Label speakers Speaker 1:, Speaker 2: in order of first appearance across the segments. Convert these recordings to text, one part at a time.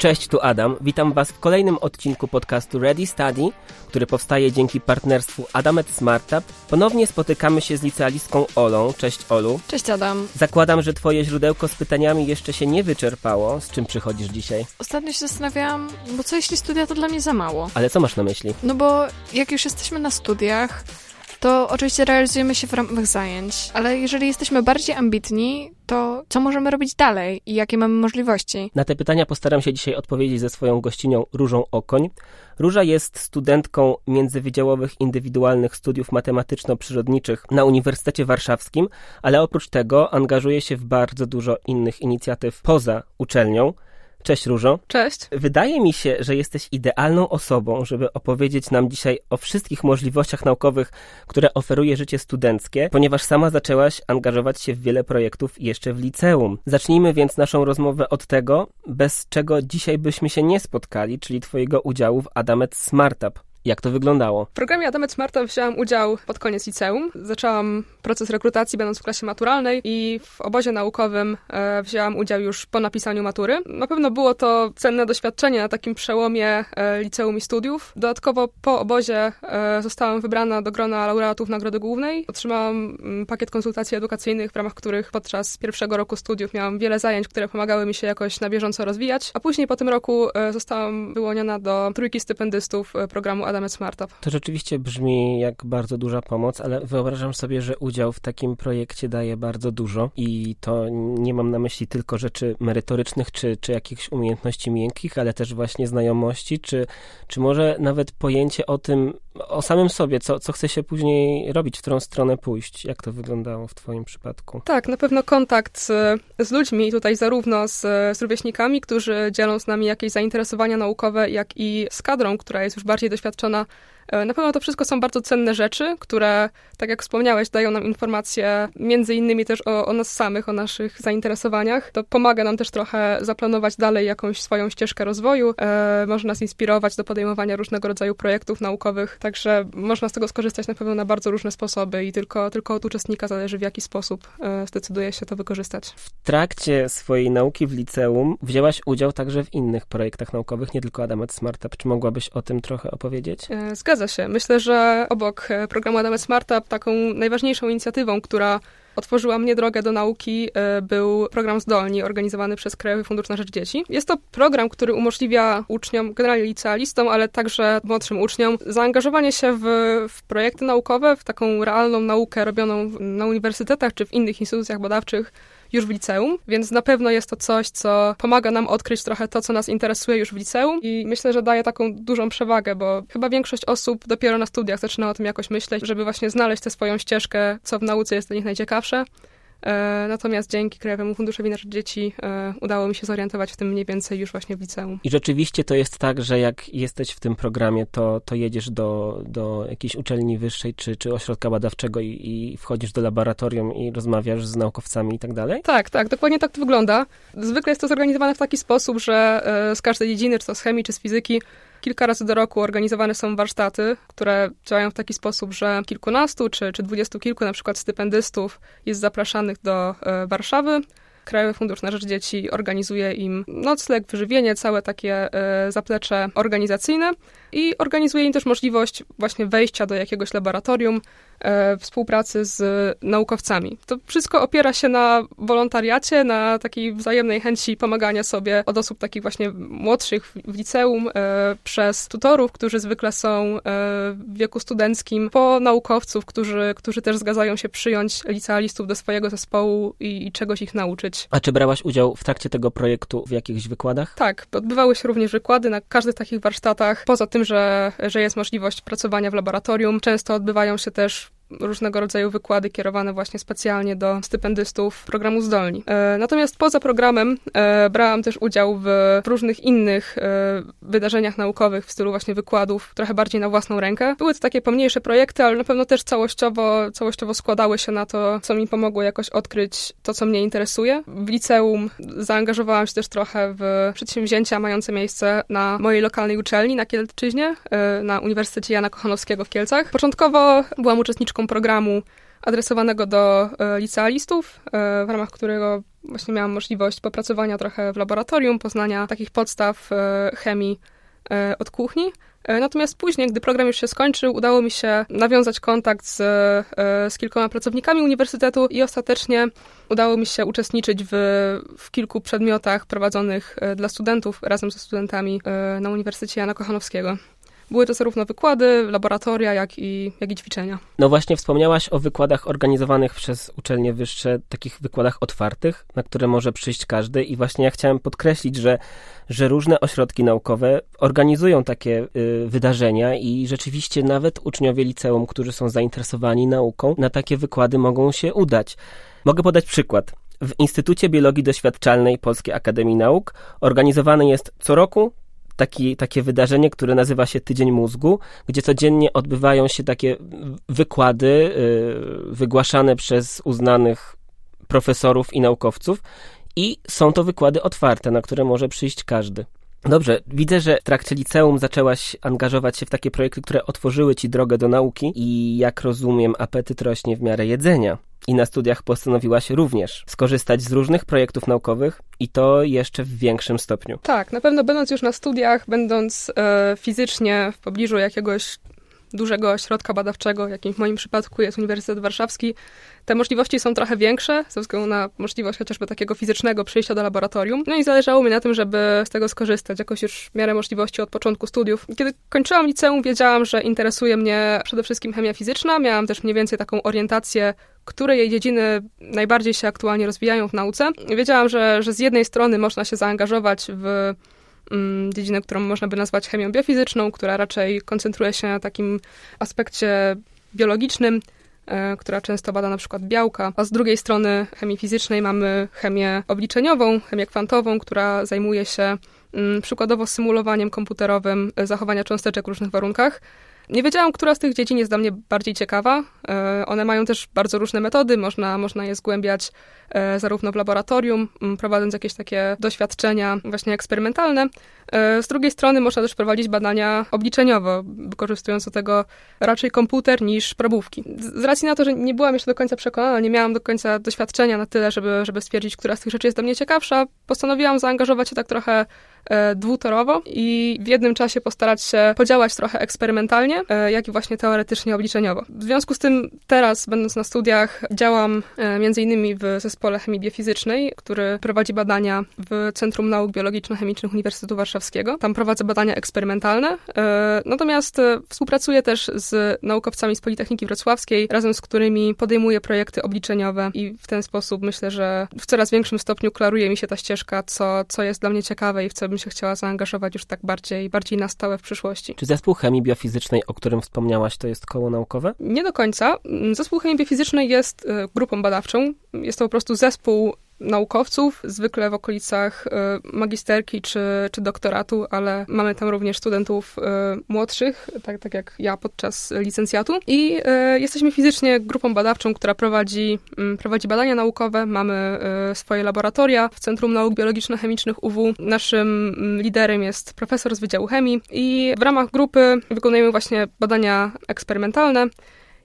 Speaker 1: Cześć, tu Adam. Witam Was w kolejnym odcinku podcastu Ready Study, który powstaje dzięki partnerstwu Adamet Smartup. Ponownie spotykamy się z licealistką Olą. Cześć Olu.
Speaker 2: Cześć Adam.
Speaker 1: Zakładam, że Twoje źródełko z pytaniami jeszcze się nie wyczerpało. Z czym przychodzisz dzisiaj?
Speaker 2: Ostatnio się zastanawiałam, bo co jeśli studia to dla mnie za mało?
Speaker 1: Ale co masz na myśli?
Speaker 2: No bo jak już jesteśmy na studiach, to oczywiście realizujemy się w ramach zajęć, ale jeżeli jesteśmy bardziej ambitni, to co możemy robić dalej i jakie mamy możliwości?
Speaker 1: Na te pytania postaram się dzisiaj odpowiedzieć ze swoją gościnią Różą Okoń. Róża jest studentką międzywydziałowych indywidualnych studiów matematyczno-przyrodniczych na Uniwersytecie Warszawskim, ale oprócz tego angażuje się w bardzo dużo innych inicjatyw poza uczelnią. Cześć Różo.
Speaker 2: Cześć.
Speaker 1: Wydaje mi się, że jesteś idealną osobą, żeby opowiedzieć nam dzisiaj o wszystkich możliwościach naukowych, które oferuje życie studenckie, ponieważ sama zaczęłaś angażować się w wiele projektów jeszcze w liceum. Zacznijmy więc naszą rozmowę od tego, bez czego dzisiaj byśmy się nie spotkali, czyli Twojego udziału w Adamet Smartup. Jak to wyglądało?
Speaker 3: W programie Adamet Smarta wziąłam udział pod koniec liceum. Zaczęłam proces rekrutacji będąc w klasie maturalnej i w obozie naukowym e, wzięłam udział już po napisaniu matury. Na pewno było to cenne doświadczenie na takim przełomie e, liceum i studiów. Dodatkowo po obozie e, zostałam wybrana do grona laureatów Nagrody Głównej. Otrzymałam mm, pakiet konsultacji edukacyjnych, w ramach których podczas pierwszego roku studiów miałam wiele zajęć, które pomagały mi się jakoś na bieżąco rozwijać. A później po tym roku e, zostałam wyłoniona do trójki stypendystów e, programu Adamet Smartup.
Speaker 1: To rzeczywiście brzmi jak bardzo duża pomoc, ale wyobrażam sobie, że udział w takim projekcie daje bardzo dużo i to nie mam na myśli tylko rzeczy merytorycznych czy, czy jakichś umiejętności miękkich, ale też właśnie znajomości, czy, czy może nawet pojęcie o tym, o samym sobie, co, co chce się później robić, w którą stronę pójść. Jak to wyglądało w Twoim przypadku?
Speaker 3: Tak, na pewno kontakt z, z ludźmi, tutaj zarówno z, z rówieśnikami, którzy dzielą z nami jakieś zainteresowania naukowe, jak i z kadrą, która jest już bardziej doświadczona doświadczona na pewno to wszystko są bardzo cenne rzeczy, które, tak jak wspomniałeś, dają nam informacje między innymi też o, o, nas samych, o naszych zainteresowaniach. To pomaga nam też trochę zaplanować dalej jakąś swoją ścieżkę rozwoju, e, może nas inspirować do podejmowania różnego rodzaju projektów naukowych, także można z tego skorzystać na pewno na bardzo różne sposoby i tylko, tylko od uczestnika zależy w jaki sposób e, zdecyduje się to wykorzystać.
Speaker 1: W trakcie swojej nauki w liceum wzięłaś udział także w innych projektach naukowych, nie tylko Adamet Smartup. Czy mogłabyś o tym trochę opowiedzieć?
Speaker 3: E, zgadzam Zgadza się. Myślę, że obok e, programu Adamet Smartup taką najważniejszą inicjatywą, która otworzyła mnie drogę do nauki, e, był program Zdolni, organizowany przez Krajowy Fundusz na Rzecz Dzieci. Jest to program, który umożliwia uczniom, generalnie licealistom, ale także młodszym uczniom, zaangażowanie się w, w projekty naukowe, w taką realną naukę robioną na uniwersytetach czy w innych instytucjach badawczych, już w liceum, więc na pewno jest to coś, co pomaga nam odkryć trochę to, co nas interesuje już w liceum i myślę, że daje taką dużą przewagę, bo chyba większość osób dopiero na studiach zaczyna o tym jakoś myśleć, żeby właśnie znaleźć tę swoją ścieżkę, co w nauce jest dla nich najciekawsze. E, natomiast dzięki Krajowemu Funduszowi na Rzecz Dzieci e, udało mi się zorientować w tym mniej więcej już właśnie w liceum.
Speaker 1: I rzeczywiście to jest tak, że jak jesteś w tym programie, to, to jedziesz do, do jakiejś uczelni wyższej czy, czy ośrodka badawczego i, i wchodzisz do laboratorium i rozmawiasz z naukowcami i tak dalej?
Speaker 3: Tak, tak, dokładnie tak to wygląda. Zwykle jest to zorganizowane w taki sposób, że e, z każdej dziedziny, czy to z chemii, czy z fizyki, Kilka razy do roku organizowane są warsztaty, które działają w taki sposób, że kilkunastu czy, czy dwudziestu kilku na przykład stypendystów jest zapraszanych do e, Warszawy. Krajowy Fundusz na Rzecz Dzieci organizuje im nocleg, wyżywienie, całe takie e, zaplecze organizacyjne i organizuje im też możliwość właśnie wejścia do jakiegoś laboratorium, współpracy z naukowcami. To wszystko opiera się na wolontariacie, na takiej wzajemnej chęci pomagania sobie od osób takich właśnie młodszych w liceum, e, przez tutorów, którzy zwykle są e, w wieku studenckim, po naukowców, którzy, którzy też zgadzają się przyjąć licealistów do swojego zespołu i, i czegoś ich nauczyć.
Speaker 1: A czy brałaś udział w trakcie tego projektu w jakichś wykładach?
Speaker 3: Tak, odbywały się również wykłady na każdych takich warsztatach. Poza tym, że, że jest możliwość pracowania w laboratorium, często odbywają się też różnego rodzaju wykłady kierowane właśnie specjalnie do stypendystów programu Zdolni. E, natomiast poza programem e, brałam też udział w, różnych innych e, wydarzeniach naukowych w stylu właśnie wykładów, trochę bardziej na własną rękę. Były to takie pomniejsze projekty, ale na pewno też całościowo, całościowo składały się na to, co mi pomogło jakoś odkryć to, co mnie interesuje. W liceum zaangażowałam się też trochę w przedsięwzięcia mające miejsce na mojej lokalnej uczelni na Kielczyźnie, na Uniwersytecie Jana Kochanowskiego w Kielcach. Początkowo byłam uczestniczką programu adresowanego do licealistów, w ramach którego właśnie miałam możliwość popracowania trochę w laboratorium, poznania takich podstaw chemii od kuchni. E, natomiast później, gdy program już się skończył, udało mi się nawiązać kontakt z, e, z kilkoma pracownikami uniwersytetu i ostatecznie udało mi się uczestniczyć w, w kilku przedmiotach prowadzonych e, dla studentów razem ze studentami na Uniwersytecie Jana Kochanowskiego. Były to zarówno wykłady, laboratoria, jak i, jak i ćwiczenia.
Speaker 1: No właśnie wspomniałaś o wykładach organizowanych przez uczelnie wyższe, takich wykładach otwartych, na które może przyjść każdy i właśnie ja chciałem podkreślić, że, że różne ośrodki naukowe organizują takie y, wydarzenia i rzeczywiście nawet uczniowie liceum, którzy są zainteresowani nauką, na takie wykłady mogą się udać. Mogę podać przykład. W Instytucie Biologii Doświadczalnej Polskiej Akademii Nauk organizowane jest co roku taki, takie wydarzenie, które nazywa się Tydzień Mózgu, gdzie codziennie odbywają się takie wykłady y, wygłaszane przez uznanych profesorów i naukowców i są to wykłady otwarte, na które może przyjść każdy. Dobrze, widzę, że w trakcie liceum zaczęłaś angażować się w takie projekty, które otworzyły ci drogę do nauki i jak rozumiem, apetyt rośnie w miarę jedzenia. I na studiach postanowiłaś również skorzystać z różnych projektów naukowych i to jeszcze w większym stopniu.
Speaker 3: Tak, na pewno będąc już na studiach, będąc e, fizycznie w pobliżu jakiegoś dużego ośrodka badawczego, jakim w moim przypadku jest Uniwersytet Warszawski, te możliwości są trochę większe, ze względu na możliwość chociażby takiego fizycznego przyjścia do laboratorium. No i zależało mi na tym, żeby z tego skorzystać, jakoś już w miarę możliwości od początku studiów. Kiedy kończyłam liceum, wiedziałam, że interesuje mnie przede wszystkim chemia fizyczna. Miałam też mniej więcej taką orientację, które jej dziedziny najbardziej się aktualnie rozwijają w nauce. Wiedziałam, że, że z jednej strony można się zaangażować w dziedzinę, którą można by nazwać chemią biofizyczną, która raczej koncentruje się na takim aspekcie biologicznym, e, która często bada na przykład białka, a z drugiej strony chemii fizycznej mamy chemię obliczeniową, chemię kwantową, która zajmuje się mm, przykładowo symulowaniem komputerowym zachowania cząsteczek w różnych warunkach. Nie wiedziałam, która z tych dziedzin jest dla mnie bardziej ciekawa. E, one mają też bardzo różne metody, można, można je zgłębiać e, zarówno w laboratorium, prowadząc jakieś takie doświadczenia właśnie eksperymentalne. E, z drugiej strony można też prowadzić badania obliczeniowo, wykorzystując do tego raczej komputer niż probówki. Z racji na to, że nie byłam jeszcze do końca przekonana, nie miałam do końca doświadczenia na tyle, żeby, żeby stwierdzić, która z tych rzeczy jest dla mnie ciekawsza, postanowiłam zaangażować się tak trochę dwutorowo i w jednym czasie postarać się podziałać trochę eksperymentalnie, e, jak i właśnie teoretycznie obliczeniowo. W związku z tym teraz, będąc na studiach, działam e, innymi w zespole chemii biofizycznej, który prowadzi badania w Centrum Nauk Biologiczno-Chemicznych Uniwersytetu Warszawskiego. Tam prowadzę badania eksperymentalne, natomiast współpracuję też z naukowcami z Politechniki Wrocławskiej, razem z którymi podejmuję projekty obliczeniowe i w ten sposób myślę, że w coraz większym stopniu klaruje mi się ta ścieżka, co, co jest dla mnie ciekawe i w co bym się chciała zaangażować już tak bardziej, bardziej na stałe w przyszłości.
Speaker 1: Czy zespół chemii biofizycznej, o którym wspomniałaś, to jest koło naukowe?
Speaker 3: Nie do końca. Zespół chemii biofizycznej jest y, grupą badawczą. Jest to po prostu zespół naukowców, zwykle w okolicach y, magisterki czy, czy doktoratu, ale mamy tam również studentów y, młodszych, tak, tak jak ja podczas licencjatu. I y, jesteśmy fizycznie grupą badawczą, która prowadzi, mm, prowadzi badania naukowe. Mamy swoje laboratoria w Centrum Nauk Biologiczno-Chemicznych UW. Naszym mm, liderem jest profesor z Wydziału Chemii i w ramach grupy wykonujemy właśnie badania eksperymentalne.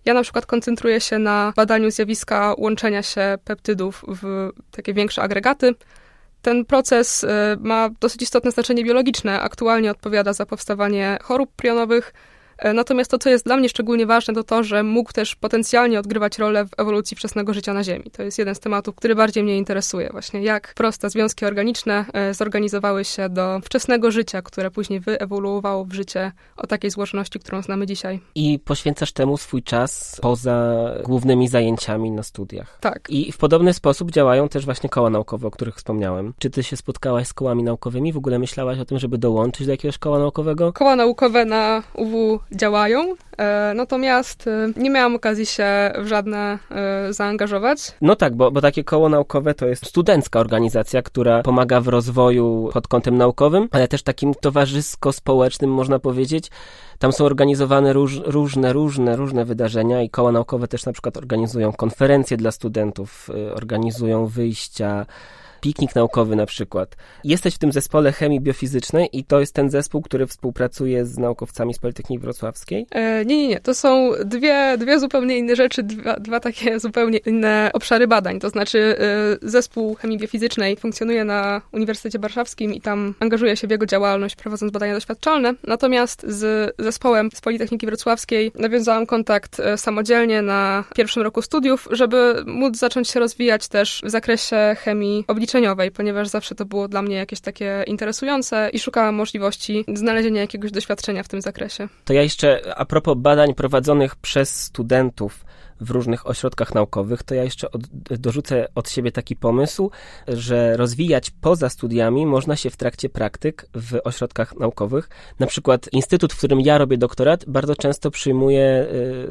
Speaker 3: Ja na przykład koncentruję się na badaniu zjawiska łączenia się peptydów w takie większe agregaty. Ten proces y, ma dosyć istotne znaczenie biologiczne. Aktualnie odpowiada za powstawanie chorób prionowych, natomiast to, co jest dla mnie szczególnie ważne, to to, że mógł też potencjalnie odgrywać rolę w ewolucji wczesnego życia na Ziemi. To jest jeden z tematów, który bardziej mnie interesuje. Właśnie jak proste związki organiczne e, zorganizowały się do wczesnego życia, które później wyewoluowało w życie o takiej złożoności, którą znamy dzisiaj.
Speaker 1: I poświęcasz temu swój czas poza głównymi zajęciami na studiach.
Speaker 3: Tak.
Speaker 1: I w podobny sposób działają też właśnie koła naukowe, o których wspomniałem. Czy ty się spotkałaś z kołami naukowymi? W ogóle myślałaś o tym, żeby dołączyć do jakiegoś koła naukowego?
Speaker 3: Koła naukowe na UW działają, e, natomiast e, nie miałam okazji się w żadne e, zaangażować.
Speaker 1: No tak, bo, bo takie koło naukowe to jest studencka organizacja, która pomaga w rozwoju pod kątem naukowym, ale też takim towarzysko-społecznym, można powiedzieć. Tam są organizowane róż, różne, różne, różne wydarzenia i koła naukowe też na przykład organizują konferencje dla studentów, organizują wyjścia, piknik naukowy na przykład. Jesteś w tym zespole chemii biofizycznej i to jest ten zespół, który współpracuje z naukowcami z Politechniki Wrocławskiej?
Speaker 3: E, nie, nie, nie. To są dwie, dwie zupełnie inne rzeczy, dwa, dwa takie zupełnie inne obszary badań. To znaczy e, zespół chemii biofizycznej funkcjonuje na Uniwersytecie Warszawskim i tam angażuje się w jego działalność, prowadząc badania doświadczalne. Natomiast z zespołem z Politechniki Wrocławskiej nawiązałam kontakt e, samodzielnie na pierwszym roku studiów, żeby móc zacząć się rozwijać też w zakresie chemii ponieważ zawsze to było dla mnie jakieś takie interesujące i szukałam możliwości znalezienia jakiegoś doświadczenia w tym zakresie.
Speaker 1: To ja jeszcze a propos badań prowadzonych przez studentów w różnych ośrodkach naukowych, to ja jeszcze od, dorzucę od siebie taki pomysł, że rozwijać poza studiami można się w trakcie praktyk w ośrodkach naukowych. Na przykład instytut, w którym ja robię doktorat, bardzo często przyjmuje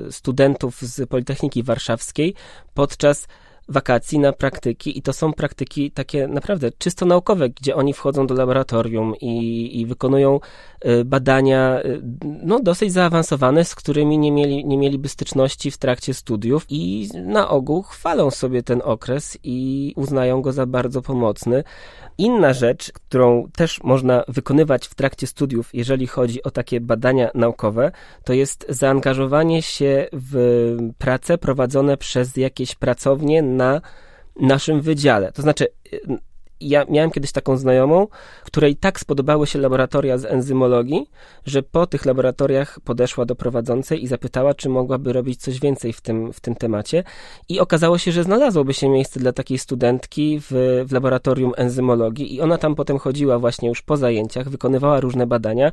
Speaker 1: y, studentów z Politechniki Warszawskiej podczas wakacji na praktyki i to są praktyki takie naprawdę czysto naukowe, gdzie oni wchodzą do laboratorium i, i wykonują y, badania y, no, dosyć zaawansowane, z którymi nie, mieli, nie mieliby styczności w trakcie studiów i na ogół chwalą sobie ten okres i uznają go za bardzo pomocny. Inna rzecz, którą też można wykonywać w trakcie studiów, jeżeli chodzi o takie badania naukowe, to jest zaangażowanie się w prace prowadzone przez jakieś pracownie na naszym wydziale. To znaczy, ja miałem kiedyś taką znajomą, której tak spodobały się laboratoria z enzymologii, że po tych laboratoriach podeszła do prowadzącej i zapytała, czy mogłaby robić coś więcej w tym, w tym temacie. I okazało się, że znalazłoby się miejsce dla takiej studentki w, w laboratorium enzymologii i ona tam potem chodziła właśnie już po zajęciach, wykonywała różne badania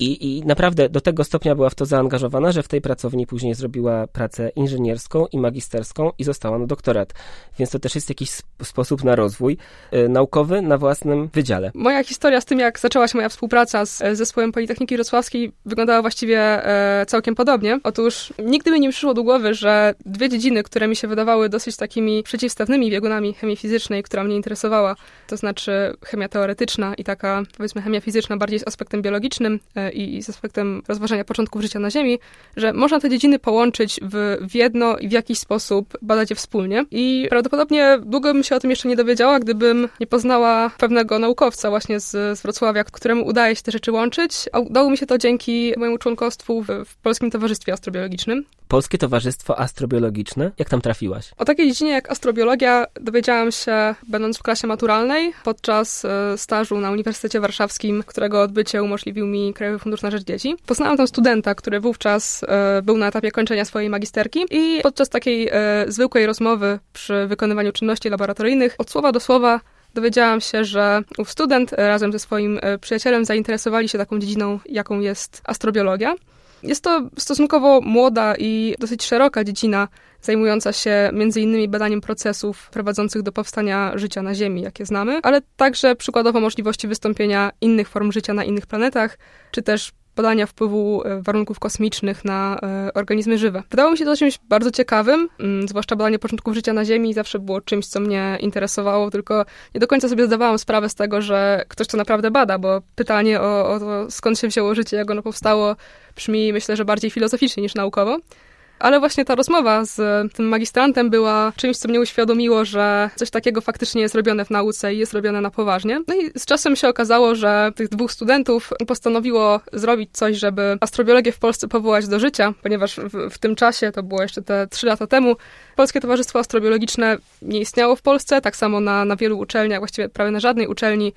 Speaker 1: i, I naprawdę do tego stopnia była w to zaangażowana, że w tej pracowni później zrobiła pracę inżynierską i magisterską i została na doktorat. Więc to też jest jakiś sposób na rozwój y, naukowy na własnym wydziale.
Speaker 3: Moja historia z tym, jak zaczęła się moja współpraca z e, zespołem Politechniki Wrocławskiej, wyglądała właściwie e, całkiem podobnie. Otóż nigdy mi nie przyszło do głowy, że dwie dziedziny, które mi się wydawały dosyć takimi przeciwstawnymi biegunami chemii fizycznej, która mnie interesowała, to znaczy chemia teoretyczna i taka, powiedzmy, chemia fizyczna bardziej z aspektem biologicznym, e, i z aspektem rozważania początków życia na Ziemi, że można te dziedziny połączyć w, w jedno i w jakiś sposób badać je wspólnie. I prawdopodobnie długo bym się o tym jeszcze nie dowiedziała, gdybym nie poznała pewnego naukowca właśnie z, z Wrocławia, któremu udaje się te rzeczy łączyć. Udało mi się to dzięki mojemu członkostwu w, w Polskim Towarzystwie Astrobiologicznym.
Speaker 1: Polskie Towarzystwo Astrobiologiczne. Jak tam trafiłaś?
Speaker 3: O takiej dziedzinie jak astrobiologia dowiedziałam się będąc w klasie maturalnej podczas e, stażu na Uniwersytecie Warszawskim, którego odbycie umożliwił mi Krajowy Fundusz na Rzecz Dzieci. Poznałam tam studenta, który wówczas e, był na etapie kończenia swojej magisterki i podczas takiej e, zwykłej rozmowy przy wykonywaniu czynności laboratoryjnych od słowa do słowa dowiedziałam się, że ów student razem ze swoim przyjacielem zainteresowali się taką dziedziną, jaką jest astrobiologia. Jest to stosunkowo młoda i dosyć szeroka dziedzina, zajmująca się innymi badaniem procesów prowadzących do powstania życia na Ziemi, jakie znamy, ale także przykładowo możliwości wystąpienia innych form życia na innych planetach, czy też badania wpływu e, warunków kosmicznych na e, organizmy żywe. Wydało mi się to czymś bardzo ciekawym, mm, zwłaszcza badanie początków życia na Ziemi zawsze było czymś, co mnie interesowało, tylko nie do końca sobie zdawałam sprawę z tego, że ktoś to naprawdę bada, bo pytanie o, o to, skąd się wzięło życie, jak ono powstało, brzmi myślę, że bardziej filozoficznie niż naukowo. Ale właśnie ta rozmowa z tym magistrantem była czymś, co mnie uświadomiło, że coś takiego faktycznie jest robione w nauce i jest robione na poważnie. No i z czasem się okazało, że tych dwóch studentów postanowiło zrobić coś, żeby astrobiologię w Polsce powołać do życia, ponieważ w, w tym czasie, to było jeszcze te trzy lata temu, Polskie Towarzystwo Astrobiologiczne nie istniało w Polsce, tak samo na, na wielu uczelniach, właściwie prawie na żadnej uczelni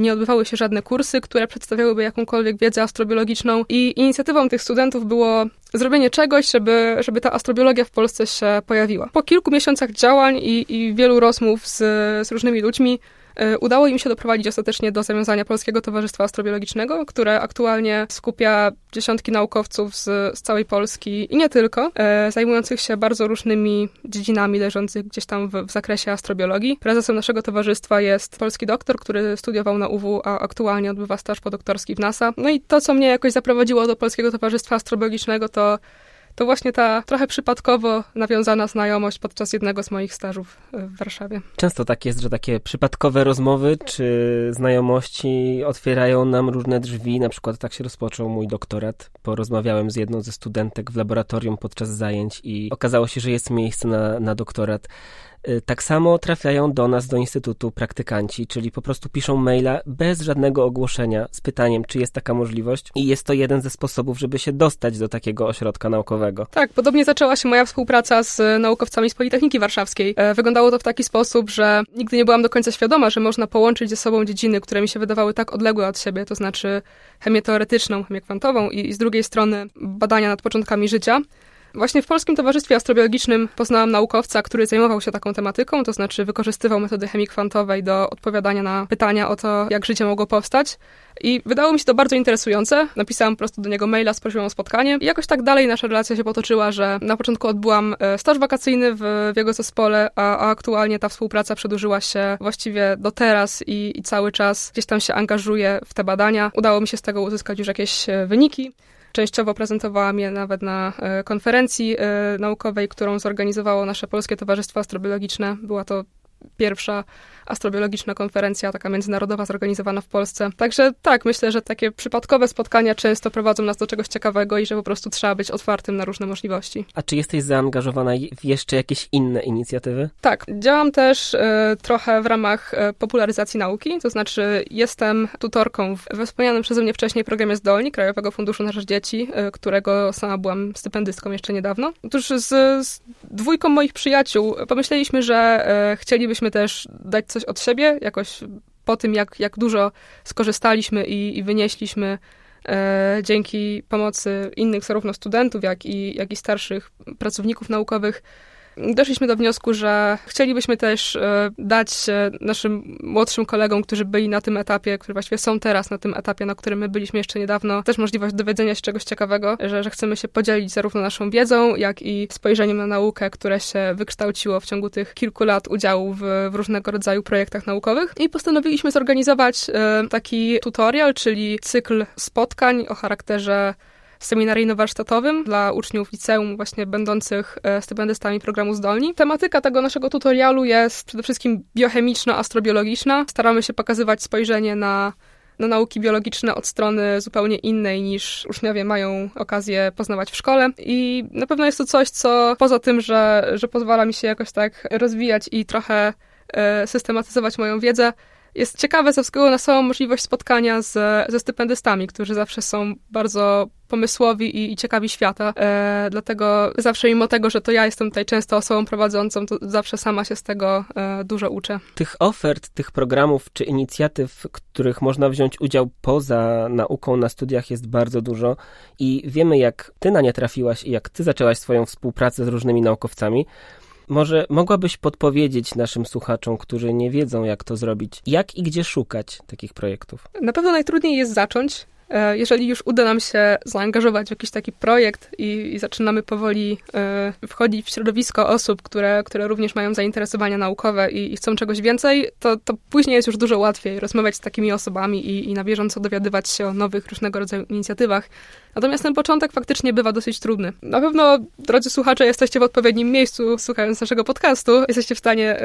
Speaker 3: nie odbywały się żadne kursy, które przedstawiałyby jakąkolwiek wiedzę astrobiologiczną i inicjatywą tych studentów było zrobienie czegoś, żeby, żeby ta astrobiologia w Polsce się pojawiła. Po kilku miesiącach działań i, i wielu rozmów z, z różnymi ludźmi E, udało im się doprowadzić ostatecznie do zawiązania Polskiego Towarzystwa Astrobiologicznego, które aktualnie skupia dziesiątki naukowców z, z całej Polski i nie tylko, e, zajmujących się bardzo różnymi dziedzinami leżących gdzieś tam w, w zakresie astrobiologii. Prezesem naszego towarzystwa jest polski doktor, który studiował na UW, a aktualnie odbywa staż podoktorski w NASA. No i to, co mnie jakoś zaprowadziło do Polskiego Towarzystwa Astrobiologicznego, to to właśnie ta trochę przypadkowo nawiązana znajomość podczas jednego z moich stażów w Warszawie.
Speaker 1: Często tak jest, że takie przypadkowe rozmowy czy znajomości otwierają nam różne drzwi. Na przykład tak się rozpoczął mój doktorat. Porozmawiałem z jedną ze studentek w laboratorium podczas zajęć i okazało się, że jest miejsce na, na doktorat tak samo trafiają do nas, do Instytutu praktykanci, czyli po prostu piszą maila bez żadnego ogłoszenia z pytaniem, czy jest taka możliwość i jest to jeden ze sposobów, żeby się dostać do takiego ośrodka naukowego.
Speaker 3: Tak, podobnie zaczęła się moja współpraca z naukowcami z Politechniki Warszawskiej. E, wyglądało to w taki sposób, że nigdy nie byłam do końca świadoma, że można połączyć ze sobą dziedziny, które mi się wydawały tak odległe od siebie, to znaczy chemię teoretyczną, chemię kwantową i, i z drugiej strony badania nad początkami życia. Właśnie w Polskim Towarzystwie Astrobiologicznym poznałam naukowca, który zajmował się taką tematyką, to znaczy wykorzystywał metody chemii kwantowej do odpowiadania na pytania o to, jak życie mogło powstać. I wydało mi się to bardzo interesujące. Napisałam po prostu do niego maila prośbą o spotkanie. I jakoś tak dalej nasza relacja się potoczyła, że na początku odbyłam e, staż wakacyjny w, w jego zespole, a, a, aktualnie ta współpraca przedłużyła się właściwie do teraz i, i cały czas gdzieś tam się angażuję w te badania. Udało mi się z tego uzyskać już jakieś e, wyniki. Częściowo prezentowałam je nawet na e, konferencji e, naukowej, którą zorganizowało nasze Polskie Towarzystwo Astrobiologiczne. Była to pierwsza astrobiologiczna konferencja, taka międzynarodowa, zorganizowana w Polsce. Także tak, myślę, że takie przypadkowe spotkania często prowadzą nas do czegoś ciekawego i że po prostu trzeba być otwartym na różne możliwości.
Speaker 1: A czy jesteś zaangażowana w jeszcze jakieś inne inicjatywy?
Speaker 3: Tak, działam też y, trochę w ramach y, popularyzacji nauki, to znaczy jestem tutorką w, we wspomnianym przeze mnie wcześniej programie Zdolni Krajowego Funduszu na Rzecz Dzieci, y, którego sama byłam stypendystką jeszcze niedawno. Otóż z, z dwójką moich przyjaciół pomyśleliśmy, że chcielibyśmy też dać coś od siebie, jakoś po tym, jak, jak dużo skorzystaliśmy i, i wynieśliśmy e, dzięki pomocy innych, zarówno studentów, jak i, jak i starszych pracowników naukowych, doszliśmy do wniosku, że chcielibyśmy też e, dać naszym młodszym kolegom, którzy byli na tym etapie, którzy właściwie są teraz na tym etapie, na którym my byliśmy jeszcze niedawno, też możliwość dowiedzenia się czegoś ciekawego, że, że chcemy się podzielić zarówno naszą wiedzą, jak i spojrzeniem na naukę, które się wykształciło w ciągu tych kilku lat udziału w, w różnego rodzaju projektach naukowych. I postanowiliśmy zorganizować e, taki tutorial, czyli cykl spotkań o charakterze seminaryjno-warsztatowym dla uczniów liceum właśnie będących e, stypendystami programu Zdolni. Tematyka tego naszego tutorialu jest przede wszystkim biochemiczno-astrobiologiczna. Staramy się pokazywać spojrzenie na na nauki biologiczne od strony zupełnie innej niż uczniowie mają okazję poznawać w szkole. I na pewno jest to coś, co poza tym, że, że pozwala mi się jakoś tak rozwijać i trochę e, systematyzować moją wiedzę, jest ciekawe ze względu na samą możliwość spotkania z, ze stypendystami, którzy zawsze są bardzo pomysłowi i, i ciekawi świata. E, dlatego zawsze mimo tego, że to ja jestem tutaj często osobą prowadzącą, to zawsze sama się z tego e, dużo uczę.
Speaker 1: Tych ofert, tych programów czy inicjatyw, których można wziąć udział poza nauką na studiach jest bardzo dużo i wiemy jak ty na nie trafiłaś i jak ty zaczęłaś swoją współpracę z różnymi naukowcami. Może mogłabyś podpowiedzieć naszym słuchaczom, którzy nie wiedzą, jak to zrobić, jak i gdzie szukać takich projektów?
Speaker 3: Na pewno najtrudniej jest zacząć. E, jeżeli już uda nam się zaangażować w jakiś taki projekt i, i zaczynamy powoli e, wchodzić w środowisko osób, które, które również mają zainteresowania naukowe i, i chcą czegoś więcej, to, to później jest już dużo łatwiej rozmawiać z takimi osobami i, i na bieżąco dowiadywać się o nowych różnego rodzaju inicjatywach. Natomiast ten początek faktycznie bywa dosyć trudny. Na pewno, drodzy słuchacze, jesteście w odpowiednim miejscu słuchając naszego podcastu. Jesteście w stanie y,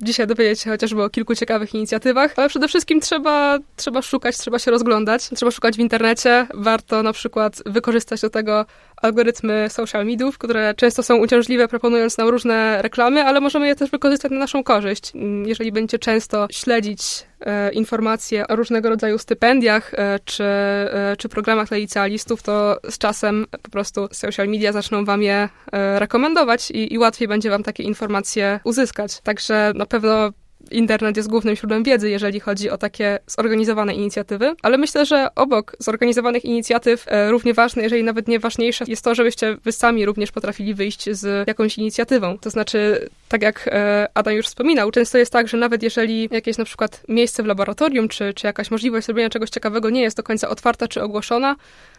Speaker 3: dzisiaj dowiedzieć się chociażby o kilku ciekawych inicjatywach, ale przede wszystkim trzeba, trzeba szukać, trzeba się rozglądać, trzeba szukać w internecie. Warto na przykład wykorzystać do tego algorytmy social mediów, które często są uciążliwe, proponując nam różne reklamy, ale możemy je też wykorzystać na naszą korzyść. Jeżeli będziecie często śledzić e, informacje o różnego rodzaju stypendiach e, czy, e, czy programach dla licealistów, to z czasem po prostu social media zaczną wam je e, rekomendować i, i łatwiej będzie wam takie informacje uzyskać. Także na pewno internet jest głównym źródłem wiedzy, jeżeli chodzi o takie zorganizowane inicjatywy, ale myślę, że obok zorganizowanych inicjatyw e, równie ważne, jeżeli nawet nie ważniejsze, jest to, żebyście wy sami również potrafili wyjść z jakąś inicjatywą. To znaczy, tak jak e, Adam już wspominał, często jest tak, że nawet jeżeli jakieś na przykład miejsce w laboratorium, czy, czy jakaś możliwość zrobienia czegoś ciekawego nie jest do końca otwarta czy ogłoszona,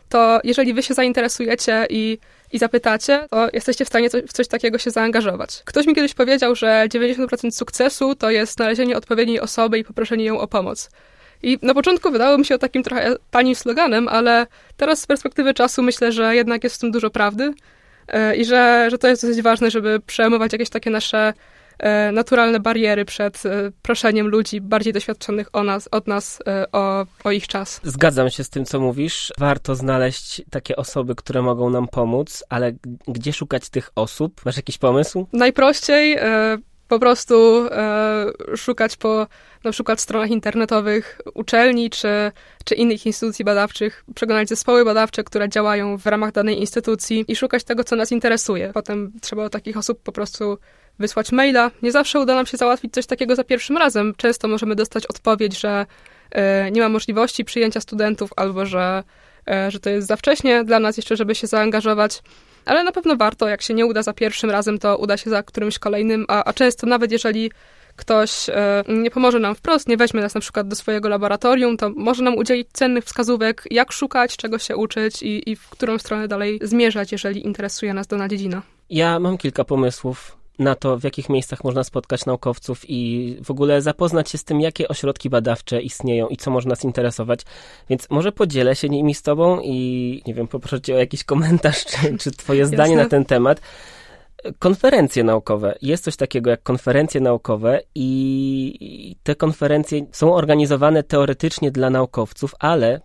Speaker 3: to jeżeli wy się zainteresujecie i i zapytacie, to jesteście w stanie w coś takiego się zaangażować. Ktoś mi kiedyś powiedział, że 90% sukcesu to jest znalezienie odpowiedniej osoby i poproszenie ją o pomoc. I na początku wydało mi się o takim trochę tanim sloganem, ale teraz z perspektywy czasu myślę, że jednak jest w tym dużo prawdy e, i że, że to jest dosyć ważne, żeby przejmować jakieś takie nasze naturalne bariery przed e, proszeniem ludzi bardziej doświadczonych o nas, od nas e, o, o ich czas.
Speaker 1: Zgadzam się z tym, co mówisz. Warto znaleźć takie osoby, które mogą nam pomóc, ale gdzie szukać tych osób? Masz jakiś pomysł?
Speaker 3: Najprościej po prostu e, szukać po na przykład stronach internetowych uczelni czy, czy innych instytucji badawczych, przeglądać zespoły badawcze, które działają w ramach danej instytucji i szukać tego, co nas interesuje. Potem trzeba takich osób po prostu wysłać maila. Nie zawsze uda nam się załatwić coś takiego za pierwszym razem. Często możemy dostać odpowiedź, że e, nie ma możliwości przyjęcia studentów albo że, e, że to jest za wcześnie dla nas jeszcze, żeby się zaangażować ale na pewno warto, jak się nie uda za pierwszym razem, to uda się za którymś kolejnym, a, a często nawet jeżeli ktoś e, nie pomoże nam wprost, nie weźmie nas na przykład do swojego laboratorium, to może nam udzielić cennych wskazówek, jak szukać, czego się uczyć i, i w którą stronę dalej zmierzać, jeżeli interesuje nas dana dziedzina.
Speaker 1: Ja mam kilka pomysłów na to, w jakich miejscach można spotkać naukowców i w ogóle zapoznać się z tym, jakie ośrodki badawcze istnieją i co może nas interesować. Więc może podzielę się nimi z tobą i nie wiem, poproszę cię o jakiś komentarz czy, czy twoje zdanie na ten temat. Konferencje naukowe. Jest coś takiego jak konferencje naukowe i te konferencje są organizowane teoretycznie dla naukowców, ale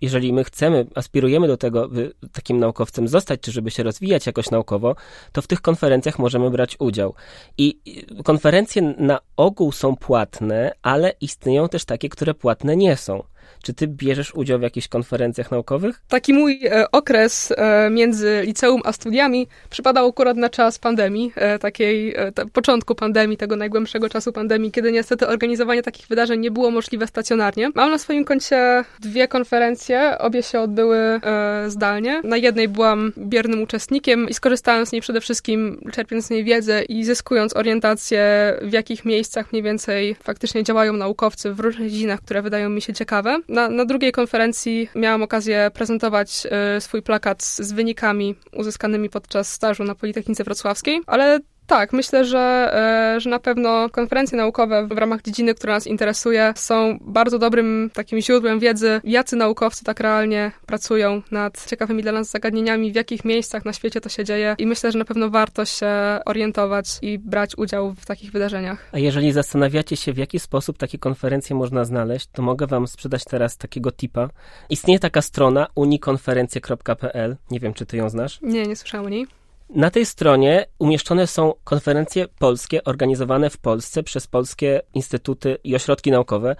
Speaker 1: jeżeli my chcemy, aspirujemy do tego, by takim naukowcem zostać, czy żeby się rozwijać jakoś naukowo, to w tych konferencjach możemy brać udział. I konferencje na ogół są płatne, ale istnieją też takie, które płatne nie są. Czy ty bierzesz udział w jakichś konferencjach naukowych?
Speaker 3: Taki mój e, okres e, między liceum a studiami przypadał akurat na czas pandemii, e, takiej e, początku pandemii, tego najgłębszego czasu pandemii, kiedy niestety organizowanie takich wydarzeń nie było możliwe stacjonarnie. Mam na swoim koncie dwie konferencje, obie się odbyły e, zdalnie. Na jednej byłam biernym uczestnikiem i skorzystałam z niej przede wszystkim czerpiąc z niej wiedzę i zyskując orientację, w jakich miejscach mniej więcej faktycznie działają naukowcy w różnych dziedzinach, które wydają mi się ciekawe. Na, na drugiej konferencji miałam okazję prezentować y, swój plakat z wynikami uzyskanymi podczas stażu na Politechnice Wrocławskiej, ale tak, myślę, że, e, że na pewno konferencje naukowe w ramach dziedziny, która nas interesuje, są bardzo dobrym takim źródłem wiedzy, jacy naukowcy tak realnie pracują nad ciekawymi dla nas zagadnieniami, w jakich miejscach na świecie to się dzieje i myślę, że na pewno warto się orientować i brać udział w takich wydarzeniach.
Speaker 1: A jeżeli zastanawiacie się, w jaki sposób takie konferencje można znaleźć, to mogę wam sprzedać teraz takiego tipa. Istnieje taka strona unikonferencje.pl. Nie wiem, czy ty ją znasz?
Speaker 3: Nie, nie słyszałam o niej.
Speaker 1: Na tej stronie umieszczone są konferencje polskie organizowane w Polsce przez polskie instytuty i ośrodki naukowe.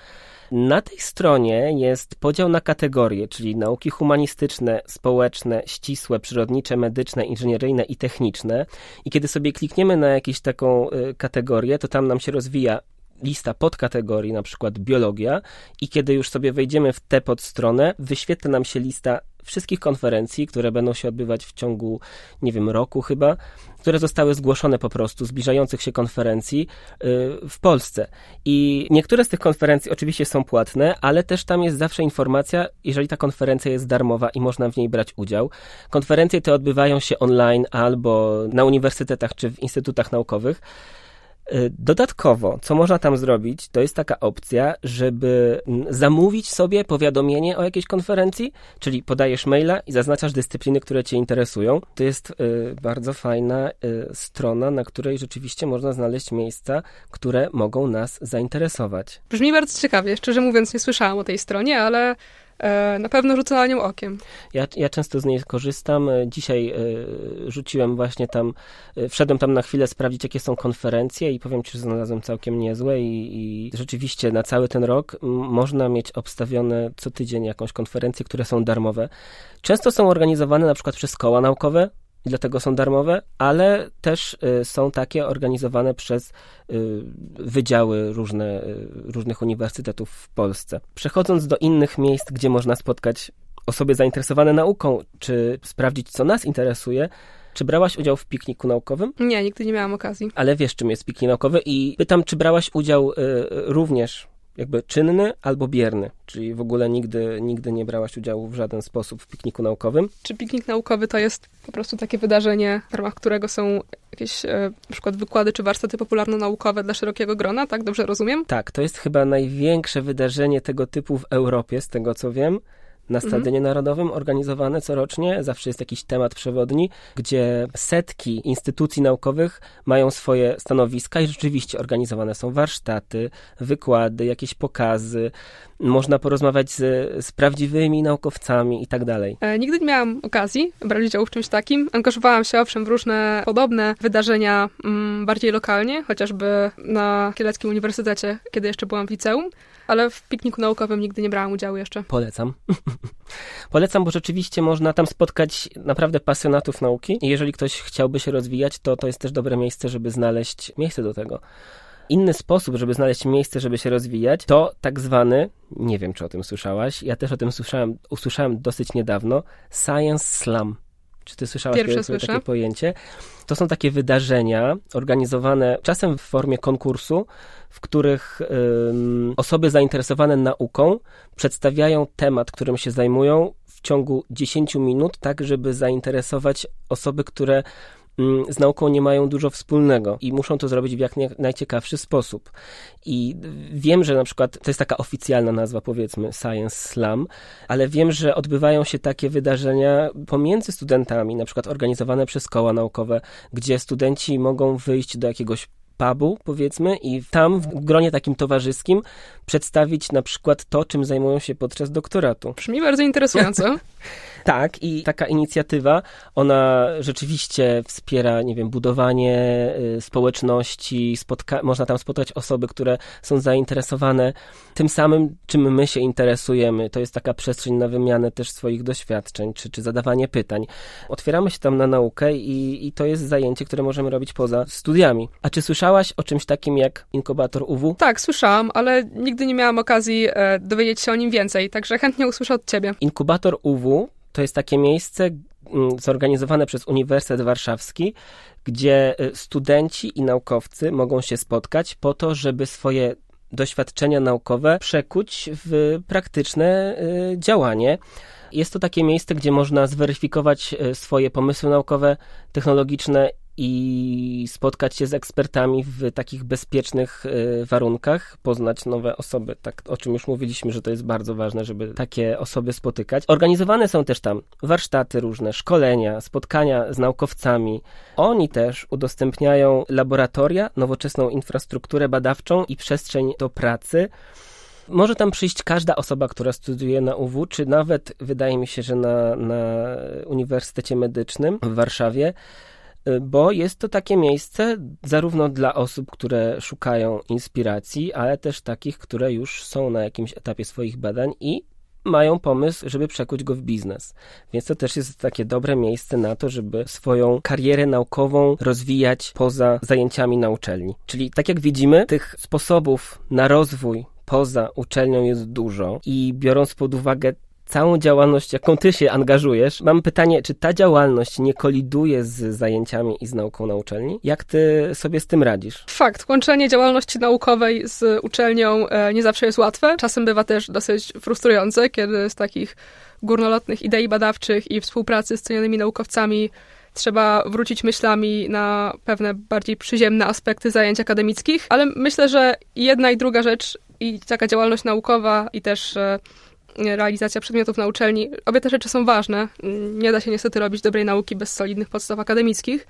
Speaker 1: Na tej stronie jest podział na kategorie, czyli nauki humanistyczne, społeczne, ścisłe, przyrodnicze, medyczne, inżynieryjne i techniczne. I kiedy sobie klikniemy na jakąś taką y, kategorię, to tam nam się rozwija lista podkategorii, na przykład biologia, i kiedy już sobie wejdziemy w tę podstronę, wyświetla nam się lista wszystkich konferencji, które będą się odbywać w ciągu, nie wiem, roku chyba, które zostały zgłoszone po prostu, zbliżających się konferencji y, w Polsce. I niektóre z tych konferencji oczywiście są płatne, ale też tam jest zawsze informacja, jeżeli ta konferencja jest darmowa i można w niej brać udział. Konferencje te odbywają się online albo na uniwersytetach czy w instytutach naukowych. Y, dodatkowo, co można tam zrobić, to jest taka opcja, żeby zamówić sobie powiadomienie o jakiejś konferencji, czyli podajesz maila i zaznaczasz dyscypliny, które Cię interesują. To jest y, bardzo fajna y, strona, na której rzeczywiście można znaleźć miejsca, które mogą nas zainteresować.
Speaker 3: Brzmi bardzo ciekawie. Szczerze mówiąc, nie słyszałam o tej stronie, ale na pewno rzucę na nią okiem.
Speaker 1: Ja, ja często z niej korzystam. E, dzisiaj y, rzuciłem właśnie tam, wszedłem tam na chwilę sprawdzić, jakie są konferencje i powiem Ci, że znalazłem całkiem niezłe i, i rzeczywiście na cały ten rok można mieć obstawione co tydzień jakąś konferencję, które są darmowe. Często są organizowane na przykład przez koła naukowe, i dlatego są darmowe, ale też y, są takie organizowane przez y, wydziały różne, y, różnych uniwersytetów w Polsce. Przechodząc do innych miejsc, gdzie można spotkać osoby zainteresowane nauką, czy sprawdzić, co nas interesuje, czy brałaś udział w pikniku naukowym?
Speaker 3: Nie, nigdy nie miałam okazji.
Speaker 1: Ale wiesz, czym jest piknik naukowy i pytam, czy brałaś udział również jakby czynny albo bierny, czyli w ogóle nigdy, nigdy nie brałaś udziału w żaden sposób w pikniku naukowym.
Speaker 3: Czy piknik naukowy to jest po prostu takie wydarzenie, w ramach którego są jakieś e, na przykład wykłady czy warsztaty popularno-naukowe dla szerokiego grona, tak? Dobrze rozumiem?
Speaker 1: Tak, to jest chyba największe wydarzenie tego typu w Europie, z tego co wiem. Na
Speaker 3: Mhm.
Speaker 1: Stadionie Narodowym organizowane corocznie. Zawsze jest jakiś temat przewodni, gdzie setki instytucji naukowych mają swoje stanowiska i rzeczywiście organizowane są warsztaty, wykłady, jakieś pokazy. Można porozmawiać z, z prawdziwymi naukowcami i tak dalej.
Speaker 3: E, Nigdy nie miałam okazji brać udziału w czymś takim. Angażowałam się owszem w różne podobne wydarzenia mm, bardziej lokalnie, chociażby na Kieleckim Uniwersytecie, kiedy jeszcze byłam w liceum, ale w pikniku naukowym nigdy nie brałam udziału jeszcze.
Speaker 1: Polecam. Polecam, bo rzeczywiście można tam spotkać naprawdę pasjonatów nauki. I jeżeli ktoś chciałby się rozwijać, to to jest też dobre miejsce, żeby znaleźć miejsce do tego. Inny sposób, żeby znaleźć miejsce, żeby się rozwijać, to tak zwany, nie wiem czy o tym słyszałaś, ja też o tym słyszałem, usłyszałem dosyć niedawno, Science Slam. Czy ty słyszałaś
Speaker 3: Pierwsze słyszę.
Speaker 1: takie pojęcie? To są takie wydarzenia organizowane czasem w formie konkursu, w których ym, osoby zainteresowane nauką przedstawiają temat, którym się zajmują w ciągu 10 minut, tak żeby zainteresować osoby, które z nauką nie mają dużo wspólnego i muszą to zrobić w jak najciekawszy sposób. I wiem, że na przykład to jest taka oficjalna nazwa, powiedzmy, Science Slam, ale wiem, że odbywają się takie wydarzenia pomiędzy studentami, na przykład organizowane przez koła naukowe, gdzie studenci mogą wyjść do jakiegoś pubu, powiedzmy, i tam w gronie takim towarzyskim przedstawić na przykład to, czym zajmują się podczas doktoratu.
Speaker 3: Brzmi bardzo interesująco.
Speaker 1: Tak, i taka inicjatywa, ona rzeczywiście wspiera, nie wiem, budowanie y, społeczności, spotka- można tam spotkać osoby, które są zainteresowane tym samym, czym my się interesujemy. To jest taka przestrzeń na wymianę też swoich doświadczeń, czy, czy zadawanie pytań. Otwieramy się tam na naukę i, i to jest zajęcie, które możemy robić poza studiami. A czy słyszałaś o czymś takim jak inkubator UW?
Speaker 3: tak, słyszałam, ale nigdy nie miałam okazji e, dowiedzieć się o nim więcej, także chętnie usłyszę od ciebie.
Speaker 1: Inkubator UW to jest takie miejsce mm, zorganizowane przez Uniwersytet Warszawski, gdzie y, studenci i naukowcy mogą się spotkać po to, żeby swoje doświadczenia naukowe przekuć w praktyczne y, działanie. Jest to takie miejsce, gdzie można zweryfikować y, swoje pomysły naukowe, technologiczne i spotkać się z ekspertami w takich bezpiecznych y, warunkach, poznać nowe osoby. Tak, o czym już mówiliśmy, że to jest bardzo ważne, żeby takie osoby spotykać. Organizowane są też tam warsztaty różne, szkolenia, spotkania z naukowcami. Oni też udostępniają laboratoria, nowoczesną infrastrukturę badawczą i przestrzeń do pracy. Może tam przyjść każda osoba, która studiuje na UW, czy nawet wydaje mi się, że na, na Uniwersytecie Medycznym w Warszawie, bo jest to takie miejsce zarówno dla osób, które szukają inspiracji, ale też takich, które już są na jakimś etapie swoich badań i mają pomysł, żeby przekuć go w biznes. Więc to też jest takie dobre miejsce na to, żeby swoją karierę naukową rozwijać poza zajęciami na uczelni. Czyli tak jak widzimy, tych sposobów na rozwój poza uczelnią jest dużo i biorąc pod uwagę całą działalność, jaką ty się angażujesz, mam pytanie, czy ta działalność nie koliduje z zajęciami i z nauką na uczelni? Jak ty sobie z tym radzisz?
Speaker 3: Fakt, łączenie działalności naukowej z uczelnią e, nie zawsze jest łatwe. Czasem bywa też dosyć frustrujące, kiedy z takich górnolotnych idei badawczych i współpracy z cenionymi naukowcami trzeba wrócić myślami na pewne bardziej przyziemne aspekty zajęć akademickich, ale myślę, że jedna i druga rzecz, i taka działalność naukowa, i też e, realizacja przedmiotów na uczelni, obie te rzeczy są ważne. Nie da się niestety robić dobrej nauki bez solidnych podstaw akademickich.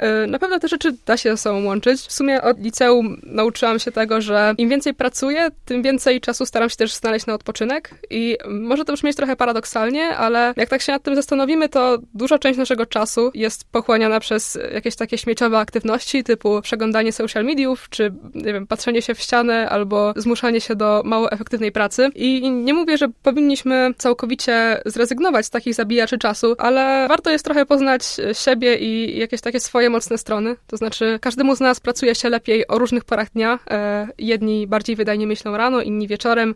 Speaker 3: E, Na pewno te rzeczy da się ze sobą łączyć. W sumie od liceum nauczyłam się tego, że im więcej pracuję, tym więcej czasu staram się też znaleźć na odpoczynek. I może to brzmieć trochę paradoksalnie, ale jak tak się nad tym zastanowimy, to duża część naszego czasu jest pochłaniana przez jakieś takie śmieciowe aktywności, typu przeglądanie social mediów, czy nie wiem, patrzenie się w ścianę, albo zmuszanie się do mało efektywnej pracy. I nie mówię, że powinniśmy całkowicie zrezygnować z takich zabijaczy czasu, ale warto jest trochę poznać siebie i jakieś takie swoje mocne strony. To znaczy, każdemu z nas pracuje się lepiej o różnych porach dnia. E, jedni bardziej wydajnie myślą rano, inni wieczorem.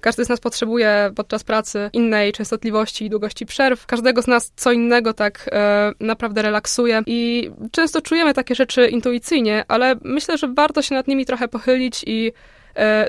Speaker 3: Każdy z nas potrzebuje podczas pracy innej częstotliwości i długości przerw. Każdego z nas co innego tak e, naprawdę relaksuje i często czujemy takie rzeczy intuicyjnie, ale myślę, że warto się nad nimi trochę pochylić i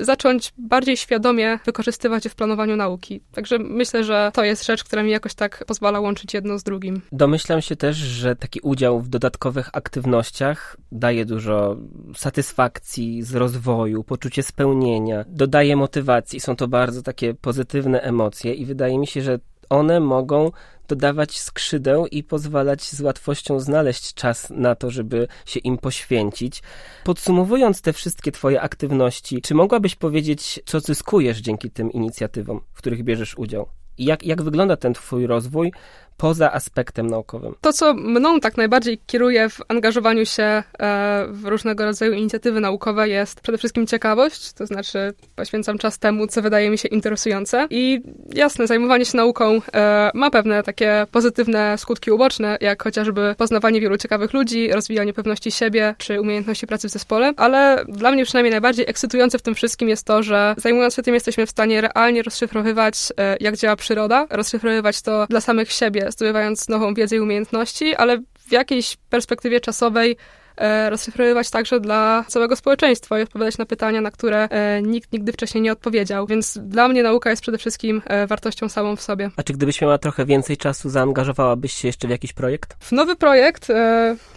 Speaker 3: zacząć bardziej świadomie wykorzystywać je w planowaniu nauki. Także myślę, że to jest rzecz, która mi jakoś tak pozwala łączyć jedno z drugim.
Speaker 1: Domyślam się też, że taki udział w dodatkowych aktywnościach daje dużo satysfakcji z rozwoju, poczucie spełnienia, dodaje motywacji. Są to bardzo takie pozytywne emocje i wydaje mi się, że one mogą dodawać skrzydeł i pozwalać z łatwością znaleźć czas na to, żeby się im poświęcić. Podsumowując te wszystkie Twoje aktywności, czy mogłabyś powiedzieć, co zyskujesz dzięki tym inicjatywom, w których bierzesz udział? Jak, jak wygląda ten Twój rozwój poza aspektem naukowym.
Speaker 3: To, co mną tak najbardziej kieruje w angażowaniu się e, w różnego rodzaju inicjatywy naukowe, jest przede wszystkim ciekawość, to znaczy poświęcam czas temu, co wydaje mi się interesujące. I jasne, zajmowanie się nauką e, ma pewne takie pozytywne skutki uboczne, jak chociażby poznawanie wielu ciekawych ludzi, rozwijanie pewności siebie czy umiejętności pracy w zespole, ale dla mnie przynajmniej najbardziej ekscytujące w tym wszystkim jest to, że zajmując się tym jesteśmy w stanie realnie rozszyfrowywać, e, jak działa przyroda, rozszyfrowywać to dla samych siebie, zdobywając nową wiedzę i umiejętności, ale w jakiejś perspektywie czasowej rozszyfrowywać także dla całego społeczeństwa i odpowiadać na pytania, na które e, nikt nigdy wcześniej nie odpowiedział. Więc dla mnie nauka jest przede wszystkim e, wartością samą w sobie.
Speaker 1: A czy gdybyś miała trochę więcej czasu, zaangażowałabyś się jeszcze w jakiś projekt?
Speaker 3: W nowy projekt,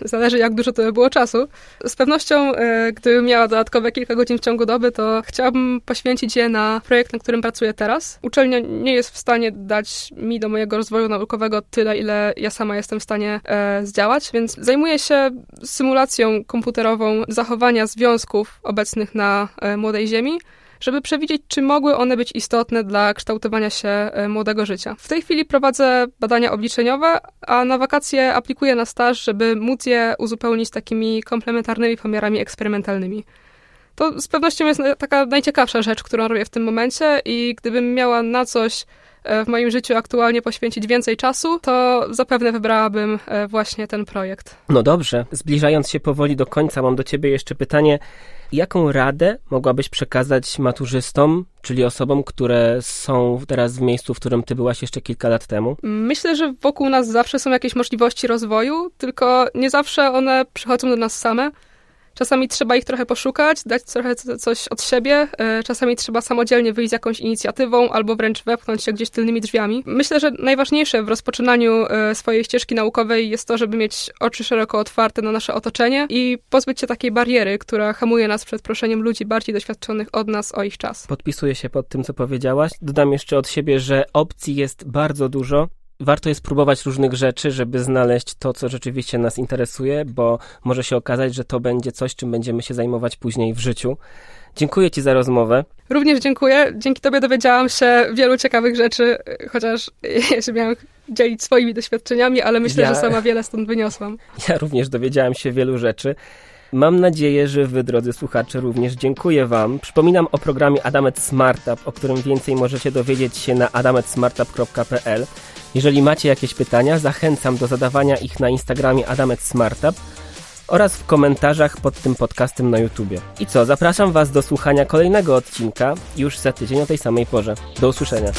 Speaker 3: zależy jak dużo to by było czasu, z pewnością gdybym miała dodatkowe kilka godzin w ciągu doby, to chciałabym poświęcić je na projekt, na którym pracuję teraz. Uczelnia nie jest w stanie dać mi do mojego rozwoju naukowego tyle, ile ja sama jestem w stanie zdziałać, więc zajmuję się symulacją symulacją komputerową zachowania związków obecnych na e, młodej Ziemi, żeby przewidzieć, czy mogły one być istotne dla kształtowania się e, młodego życia. W tej chwili prowadzę badania obliczeniowe, a na wakacje aplikuję na staż, żeby móc je uzupełnić takimi komplementarnymi pomiarami eksperymentalnymi. To z pewnością jest taka najciekawsza rzecz, którą robię w tym momencie i gdybym miała na coś w moim życiu aktualnie poświęcić więcej czasu, to zapewne wybrałabym e, właśnie ten projekt.
Speaker 1: No dobrze, zbliżając się powoli do końca, mam do ciebie jeszcze pytanie. Jaką radę mogłabyś przekazać maturzystom, czyli osobom, które są teraz w miejscu, w którym ty byłaś jeszcze kilka lat temu?
Speaker 3: Myślę, że wokół nas zawsze są jakieś możliwości rozwoju, tylko nie zawsze one przychodzą do nas same. Czasami trzeba ich trochę poszukać, dać trochę coś od siebie, e, czasami trzeba samodzielnie wyjść z jakąś inicjatywą albo wręcz wepchnąć się gdzieś tylnymi drzwiami. Myślę, że najważniejsze w rozpoczynaniu e, swojej ścieżki naukowej jest to, żeby mieć oczy szeroko otwarte na nasze otoczenie i pozbyć się takiej bariery, która hamuje nas przed proszeniem ludzi bardziej doświadczonych od nas o ich czas.
Speaker 1: Podpisuję się pod tym, co powiedziałaś. Dodam jeszcze od siebie, że opcji jest bardzo dużo warto jest próbować różnych rzeczy, żeby znaleźć to, co rzeczywiście nas interesuje, bo może się okazać, że to będzie coś, czym będziemy się zajmować później w życiu. Dziękuję Ci za rozmowę.
Speaker 3: Również dziękuję. Dzięki Tobie dowiedziałam się wielu ciekawych rzeczy, chociaż ja się miałam dzielić swoimi doświadczeniami, ale myślę, ja... że sama wiele stąd wyniosłam.
Speaker 1: Ja również dowiedziałam się wielu rzeczy. Mam nadzieję, że wy, drodzy słuchacze, również dziękuję wam. Przypominam o programie Adamet Smartup, o którym więcej możecie dowiedzieć się na adametsmartup.pl. Jeżeli macie jakieś pytania, zachęcam do zadawania ich na Instagramie Adamet Smartup oraz w komentarzach pod tym podcastem na YouTubie. I co, zapraszam Was do słuchania kolejnego odcinka już za tydzień o tej samej porze. Do usłyszenia.